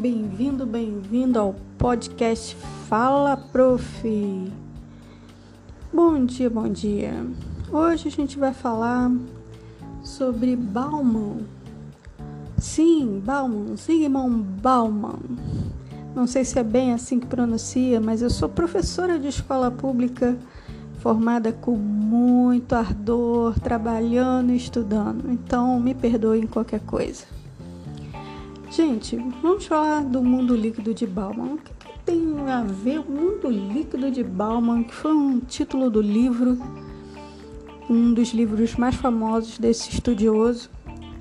Bem-vindo, bem-vindo ao podcast Fala Prof. Bom dia, bom dia. Hoje a gente vai falar sobre Bauman. Sim, Bauman, Zygmunt Bauman. Não sei se é bem assim que pronuncia, mas eu sou professora de escola pública formada com muito ardor, trabalhando e estudando. Então, me perdoem qualquer coisa. Gente, vamos falar do mundo líquido de Bauman. O que, que, tem a ver o mundo líquido de Bauman, que foi um título do livro, um dos livros mais famosos desse estudioso,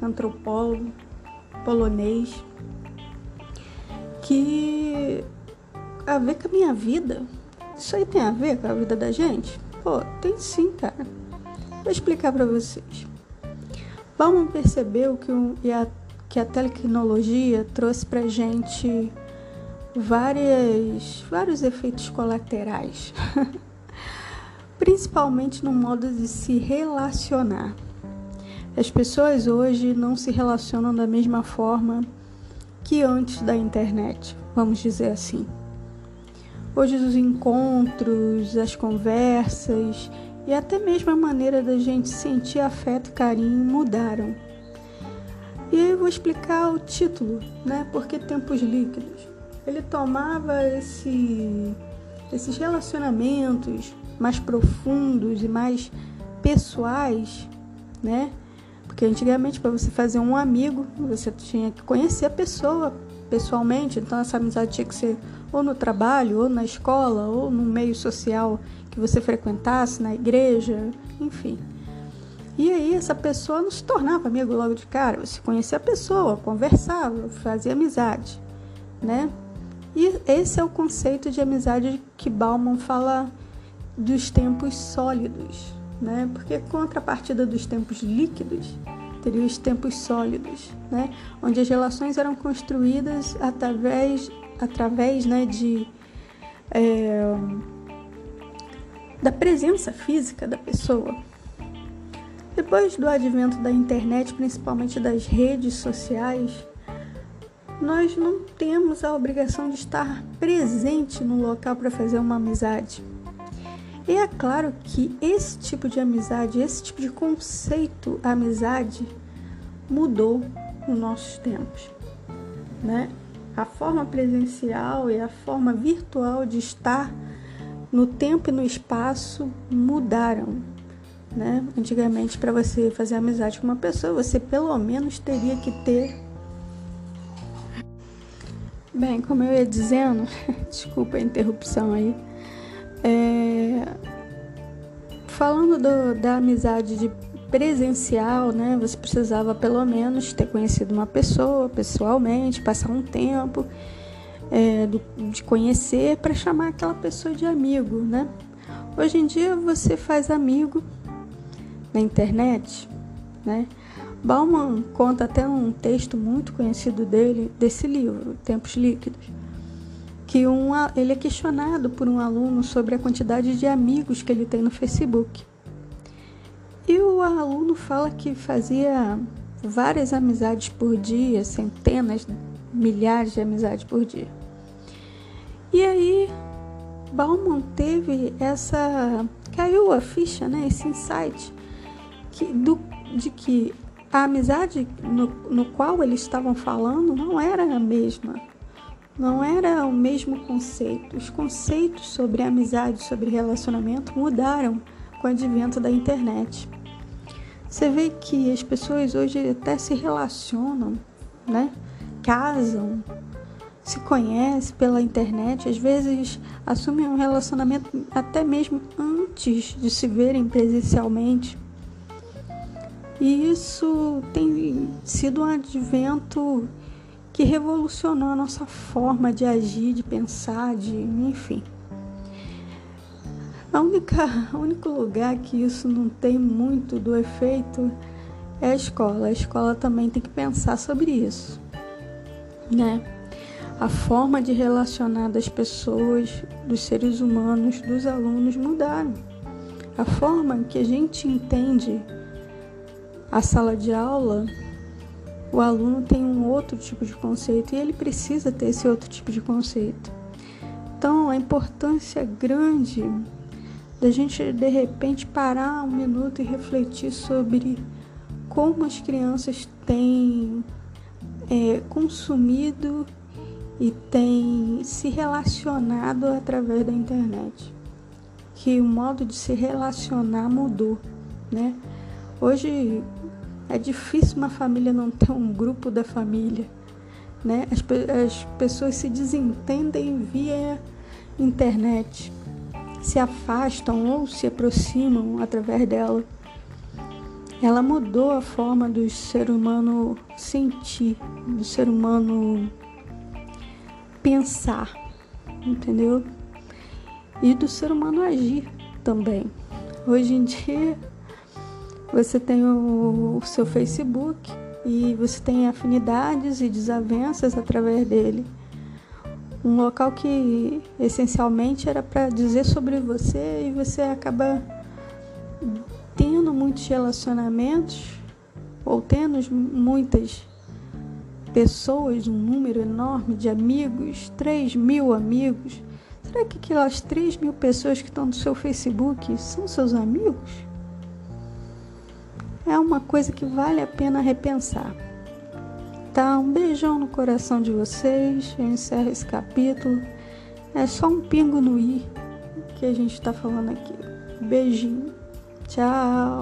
antropólogo polonês, que a ver com a minha vida. Isso aí tem a ver com a vida da gente? Pô, tem sim, cara. Vou explicar para vocês. Bauman percebeu que, um, e a que a tecnologia trouxe para gente várias, vários efeitos colaterais, principalmente no modo de se relacionar. As pessoas hoje não se relacionam da mesma forma que antes da internet, vamos dizer assim. Hoje os encontros, as conversas e até mesmo a maneira da gente sentir afeto e carinho mudaram. E aí eu vou explicar o título, né? Porque tempos líquidos. Ele tomava esse, esses relacionamentos mais profundos e mais pessoais, né? Porque antigamente para você fazer um amigo, você tinha que conhecer a pessoa pessoalmente, então essa amizade tinha que ser ou no trabalho, ou na escola, ou no meio social que você frequentasse, na igreja, enfim. E aí essa pessoa não se tornava amigo logo de cara, você conhecia a pessoa, conversava, fazia amizade, né? E esse é o conceito de amizade que Bauman fala dos tempos sólidos, né? Porque contrapartida dos tempos líquidos, teria os tempos sólidos, né? Onde as relações eram construídas através, através, né, de é, da presença física da pessoa, depois do advento da internet, principalmente das redes sociais, nós não temos a obrigação de estar presente no local para fazer uma amizade. E é claro que esse tipo de amizade, esse tipo de conceito amizade mudou nos nossos tempos, né? A forma presencial e a forma virtual de estar no tempo e no espaço mudaram né? Antigamente, para você fazer amizade com uma pessoa, você pelo menos teria que ter. Bem, como eu ia dizendo, desculpa a interrupção aí. É... Falando do, da amizade de presencial, né? Você precisava pelo menos ter conhecido uma pessoa pessoalmente, passar um tempo é, do, de conhecer para chamar aquela pessoa de amigo, né? Hoje em dia você faz amigo na internet, né? Bauman conta até um texto muito conhecido dele, desse livro, Tempos Líquidos, que um, ele é questionado por um aluno sobre a quantidade de amigos que ele tem no Facebook. E o aluno fala que fazia várias amizades por dia, centenas, milhares de amizades por dia. E aí, Bauman teve essa. caiu a ficha, né? Esse insight que, do, de que a amizade no, no qual eles estavam falando não era a mesma. Não era o mesmo conceito. Os conceitos sobre amizade, sobre relacionamento mudaram com o advento da internet. Você vê que as pessoas hoje até se relacionam, né? Casam, se conhecem pela internet, às vezes assumem um relacionamento até mesmo antes de se verem presencialmente. E isso tem sido um advento que revolucionou a nossa forma de agir, de pensar, de enfim. A única, o único lugar que isso não tem muito do efeito é a escola. A escola também tem que pensar sobre isso, né? A forma de relacionar das pessoas, dos seres humanos, dos alunos mudaram. A forma que a gente entende a sala de aula o aluno tem um outro tipo de conceito e ele precisa ter esse outro tipo de conceito. Então, a importância grande da gente de repente parar um minuto e refletir sobre como as crianças têm é, consumido e têm se relacionado através da internet. Que o modo de se relacionar mudou, né? Hoje é difícil uma família não ter um grupo da família, né? As, as pessoas se desentendem via internet, se afastam ou se aproximam através dela. Ela mudou a forma do ser humano sentir, do ser humano pensar, entendeu? E do ser humano agir também. Hoje em dia, você tem o, seu Facebook e você tem afinidades e desavenças através dele. Um local que essencialmente era para dizer sobre você e você acaba tendo muitos relacionamentos ou tendo muitas pessoas, um número enorme de amigos, 3 mil amigos. Será que aquelas 3 mil pessoas que estão no seu Facebook são seus amigos? É uma coisa que vale a pena repensar. Tá, um beijão no coração de vocês. Eu encerro esse capítulo. É só um pingo no i que a gente está falando aqui. Beijinho. Tchau.